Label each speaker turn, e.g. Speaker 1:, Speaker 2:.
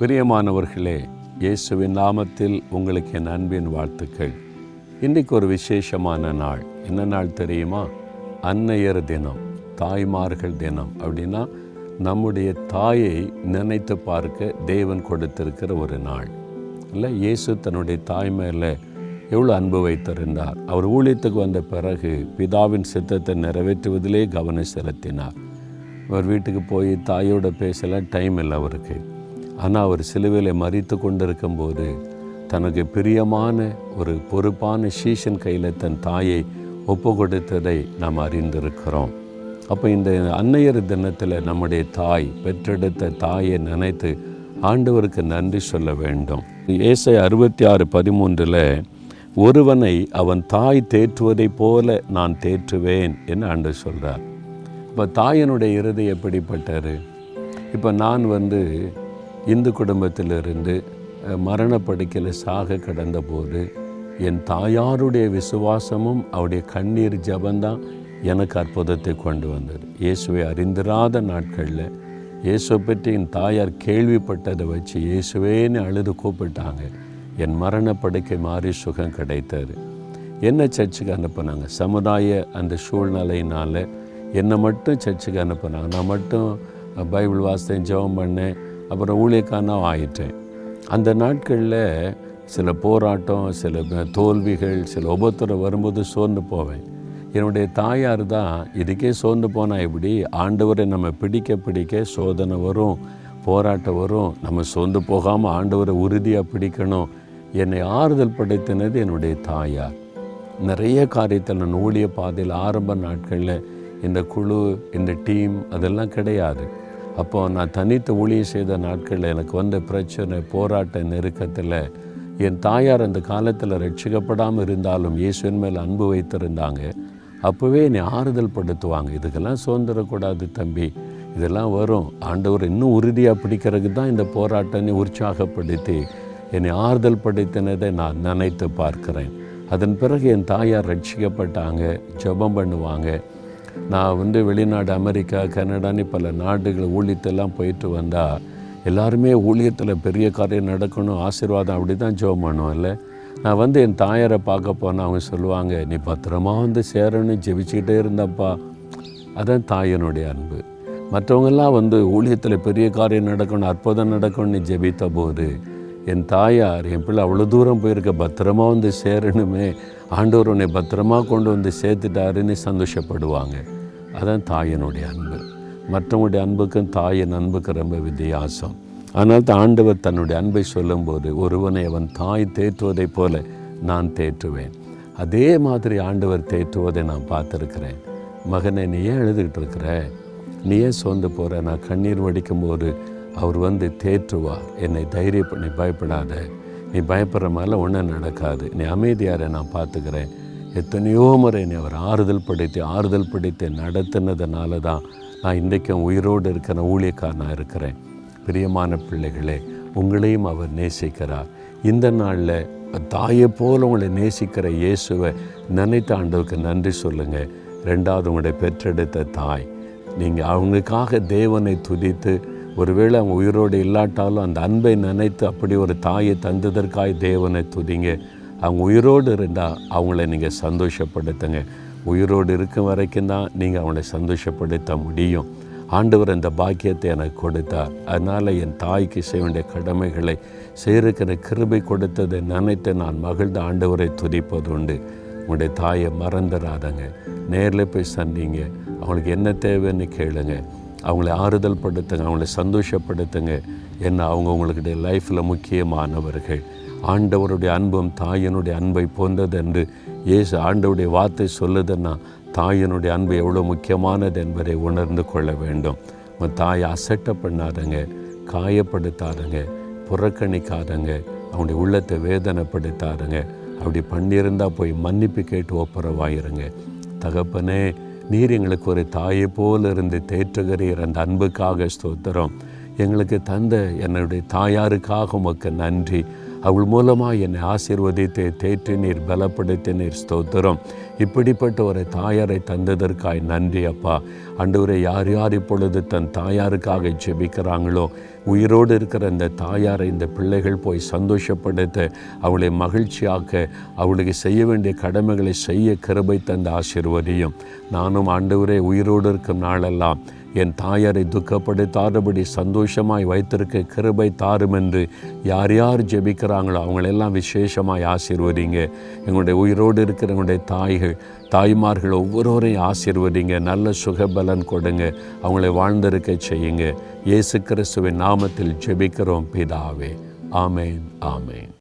Speaker 1: பிரியமானவர்களே இயேசுவின் நாமத்தில் உங்களுக்கு என் அன்பின் வாழ்த்துக்கள். இன்றைக்கு ஒரு விசேஷமான நாள். என்ன நாள் தெரியுமா? அன்னையர் தினம் தாய்மார்கள் தினம். அப்படின்னா நம்முடைய தாயை நினைத்து பார்க்க தேவன் கொடுத்திருக்கிற ஒரு நாள். இல்லை இயேசு தன்னுடைய தாய் மேலே எவ்வளோ அன்பு வைத்திருந்தார். அவர் ஊழியத்துக்கு வந்த பிறகு பிதாவின் சித்தத்தை நிறைவேற்றுவதிலே கவனம் செலுத்தினார். அவர் வீட்டுக்கு போய் தாயோட பேசலாம் டைம் இல்லை அவருக்கு. ஆனால் அவர் சிலுவையில் மறித்து கொண்டிருக்கும்போது தனக்கு பிரியமான ஒரு பொறுப்பான சீஷன் கையில் தன் தாயை ஒப்பு கொடுத்ததை நாம் அறிந்திருக்கிறோம். அப்போ இந்த அன்னையர் தினத்தில் நம்முடைய தாய் பெற்றெடுத்த தாயை நினைத்து ஆண்டவருக்கு நன்றி சொல்ல வேண்டும். ஏசை அறுபத்தி ஆறு பதிமூன்றில் ஒருவனை அவன் தாய் தேற்றுவதைப் போல நான் தேற்றுவேன் என்று ஆண்டு சொல்கிறார் இப்போ தாயனுடைய இறுதி எப்படிப்பட்டார் இப்போ நான் வந்து இந்து குடும்பத்திலிருந்து மரணப்படுக்கையில் சாக கடந்தபோது என் தாயாருடைய விசுவாசமும் அவருடைய கண்ணீர் ஜபந்தான் எனக்கு அற்புதத்தை கொண்டு வந்தது. இயேசுவை அறிந்திராத நாட்களில் இயேசுவை பற்றி என் தாயார் கேள்விப்பட்டதை வச்சு இயேசுவேன்னு அழுது கூப்பிட்டாங்க. என் மரணப்படுக்கை மாறி சுகம் கிடைத்தது. என்ன சர்ச்சுக்கு அனுப்புனாங்க? சமுதாய அந்த சூழ்நிலையினால் என்னை மட்டும் சர்ச்சுக்கு அனுப்புனாங்க. நான் மட்டும் பைபிள் வாசித்தேன் ஜெபம் பண்ணேன் அப்புறம் ஊழியக்காரனா ஆயிட்டேன். அந்த நாட்களில் சில போராட்டம் சில தோல்விகள் சில உபத்திரம் வரும்போது சோர்ந்து போவேன். என்னுடைய தாயார் தான் இதுக்கே சோர்ந்து போனால் எப்படி? ஆண்டவரை நம்ம பிடிக்க பிடிக்க சோதனை வரும் போராட்டம் வரும். நம்ம சோர்ந்து போகாமல் ஆண்டவரை உறுதியாக பிடிக்கணும். என்னை ஆறுதல் படுத்தினது என்னுடைய தாயார். நிறைய காரியத்தில் நான் ஊழிய பாதையில் ஆரம்ப நாட்களில் இந்த குழு இந்த டீம் அதெல்லாம் கிடையாது. அப்போ நான் தனித்து ஊழியம் செய்த நாட்களில் எனக்கு வந்த பிரச்சனை போராட்ட நெருக்கத்தில் என் தாயார் அந்த காலத்தில் ரட்சிக்கப்படாமல் இருந்தாலும் இயேசுவின் மேல் அன்பு வைத்திருந்தாங்க. அப்போவே என்னை ஆறுதல் படுத்துவாங்க. இதுக்கெல்லாம் சுதந்திரக்கூடாது தம்பி. இதெல்லாம் வரும். ஆண்டவர் இன்னும் உறுதியாக பிடிக்கிறதுக்கு தான் இந்த போராட்டத்தை உற்சாகப்படுத்தி என்னை ஆறுதல் படுத்தினதை நான் நினைத்து பார்க்கிறேன். அதன் பிறகு என் தாயார் ரட்சிக்கப்பட்டாங்க ஜெபம் பண்ணுவாங்க. நான் வந்து வெளிநாடு அமெரிக்கா கனடான்னு பல நாடுகள் ஊழியத்தெல்லாம் போயிட்டு வந்தால் எல்லாருமே ஊழியத்தில் பெரிய காரியம் நடக்கணும் ஆசீர்வாதம் அப்படி தான் ஜோம் பண்ணுவோம் இல்லை? நான் வந்து என் தாயாரை பார்க்க போனால் அவங்க சொல்லுவாங்க நீ பத்திரமா வந்து சேரணும் ஜெபிச்சுக்கிட்டே இருந்தப்பா. அதான் தாயனுடைய அன்பு. மற்றவங்கெல்லாம் வந்து ஊழியத்தில் பெரிய காரியம் நடக்கணும் அற்புதம் நடக்கணும்னு ஜெபித்த போது என் தாயார் என் பிள்ளை அவ்வளோ தூரம் போயிருக்க. பத்திரமா வந்து சேரணுமே. ஆண்டவர் உன்னை பத்திரமா கொண்டு வந்து சேர்த்துட்டாருன்னு சந்தோஷப்படுவாங்க. அதான் தாயனுடைய அன்பு. மற்றவங்களுடைய அன்புக்கும் தாயின் அன்புக்கு ரொம்ப வித்தியாசம். ஆனால் தான் ஆண்டவர் தன்னுடைய அன்பை சொல்லும்போது ஒருவனை அவன் தாய் தேற்றுவதைப் போல நான் தேற்றுவேன். அதே மாதிரி ஆண்டவர் தேற்றுவதை நான் பார்த்துருக்கிறேன். மகனை நீ ஏன் எழுதுகிட்டு இருக்கிற? நீ ஏன் சோர்ந்து போகிற நான் கண்ணீர் வடிக்கும்போது அவர் வந்து தேற்றுவார். என்னை தைரியம் பண்ணி பயப்படாத. நீ பயப்படுற மாதிரிலாம் ஒன்றும் நடக்காது. நீ அமைதியாரை நான் பார்த்துக்கிறேன் எத்தனையோ முறை என்னை அவர் ஆறுதல் படுத்தி ஆறுதல் படுத்தி நடத்தினதுனால தான் நான் இன்றைக்கும் உயிரோடு இருக்கிற ஊழியக்காரனாக இருக்கிறேன். பிரியமான பிள்ளைகளே உங்களையும் அவர் நேசிக்கிறார். இந்த நாளில் தாயை போல உங்களை நேசிக்கிற இயேசுவை நினைத்த ஆண்டவருக்கு நன்றி சொல்லுங்கள் ரெண்டாவது உங்களுடைய பெற்றெடுத்த தாய் நீங்கள் அவங்களுக்காக தேவனை துதித்து ஒருவேளை அவங்க உயிரோடு இல்லாட்டாலும் அந்த அன்பை நினைத்து அப்படி ஒரு தாயை தந்ததற்காய் தேவனை துதிங்க. அவங்க உயிரோடு இருந்தால் அவங்கள நீங்கள் சந்தோஷப்படுத்துங்க. உயிரோடு இருக்கும் வரைக்கும் தான் நீங்கள் அவங்கள சந்தோஷப்படுத்த முடியும். ஆண்டவர் அந்த பாக்கியத்தை எனக்கு கொடுத்தார். அதனால் என் தாய்க்கு செய்ய வேண்டிய கடமைகளை செய்திருக்கிற கிருபை கொடுத்ததை நினைத்து நான் மகிழ்ந்த ஆண்டவரை துதிப்பது உண்டு. உங்களுடைய தாயை மறந்துடாதங்க. நேரில் போய் சந்திங்க. அவங்களுக்கு என்ன தேவைன்னு கேளுங்கள் அவங்கள ஆறுதல் படுத்துங்க அவங்கள சந்தோஷப்படுத்துங்க என்ன அவங்க அவங்களுடைய லைஃப்பில் முக்கியமானவர்கள். ஆண்டவருடைய அன்பும் தாயனுடைய அன்பை போன்றது என்று இயேசு ஆண்டவுடைய வார்த்தை சொல்லுதுன்னா தாயனுடைய அன்பு எவ்வளோ முக்கியமானது என்பதை உணர்ந்து கொள்ள வேண்டும். உங்கள் தாயை அசட்டை பண்ணாதங்க காயப்படுத்தாதங்க புறக்கணிக்காதங்க அவங்களுடைய உள்ளத்தை வேதனைப்படுத்தாதங்க. அப்படி பண்ணியிருந்தா போய் மன்னிப்பு கேட்டு ஒப்புரவாயிருங்க. தகப்பனே நீர் எங்களுக்கு ஒரு தாயை போல இருந்து தேற்றுகிறீர் அந்த அன்புக்காக ஸ்தோத்திரம். எங்களுக்கு தந்த என்னுடைய தாயாருக்காக உமக்கு நன்றி. அவள் மூலமாக என்னை ஆசீர்வதித்து தேற்றி நீர் பலப்படுத்தினீர் ஸ்தோத்திரம். இப்படிப்பட்ட ஒரு தாயாரை தந்ததற்காய் நன்றி அப்பா. அன்றுவரை யார் யார் இப்பொழுது தன் தாயாருக்காக ஜெபிக்கிறாங்களோ உயிரோடு இருக்கிற இந்த தாயாரை இந்த பிள்ளைகள் போய் சந்தோஷப்படுத்த அவளை மகிழ்ச்சியாக்க அவளுக்கு செய்ய வேண்டிய கடமைகளை செய்ய கிருபை தந்த ஆசீர்வதியும். நானும் ஆண்டவரே உயிரோடு இருக்கும் நாளெல்லாம் என் தாயாரை துக்கப்படுத்தாதபடி சந்தோஷமாய் வைத்திருக்க கிருபை தாரும் என்று யார் யார் ஜெபிக்கிறாங்களோ அவங்களெல்லாம் விசேஷமாய் ஆசீர்வதிங்க. எங்களுடைய உயிரோடு இருக்கிற எங்களுடைய தாய்கள் தாய்மார்கள் ஒவ்வொருவரையும் ஆசீர்வதிங்க. நல்ல சுகபலன் கொடுங்க. அவங்களை வாழ்ந்திருக்க செய்யுங்க. இயேசு கிறிஸ்துவின் நாமத்தில் ஜெபிக்கிறோம். பிதாவே. ஆமேன். ஆமேன்.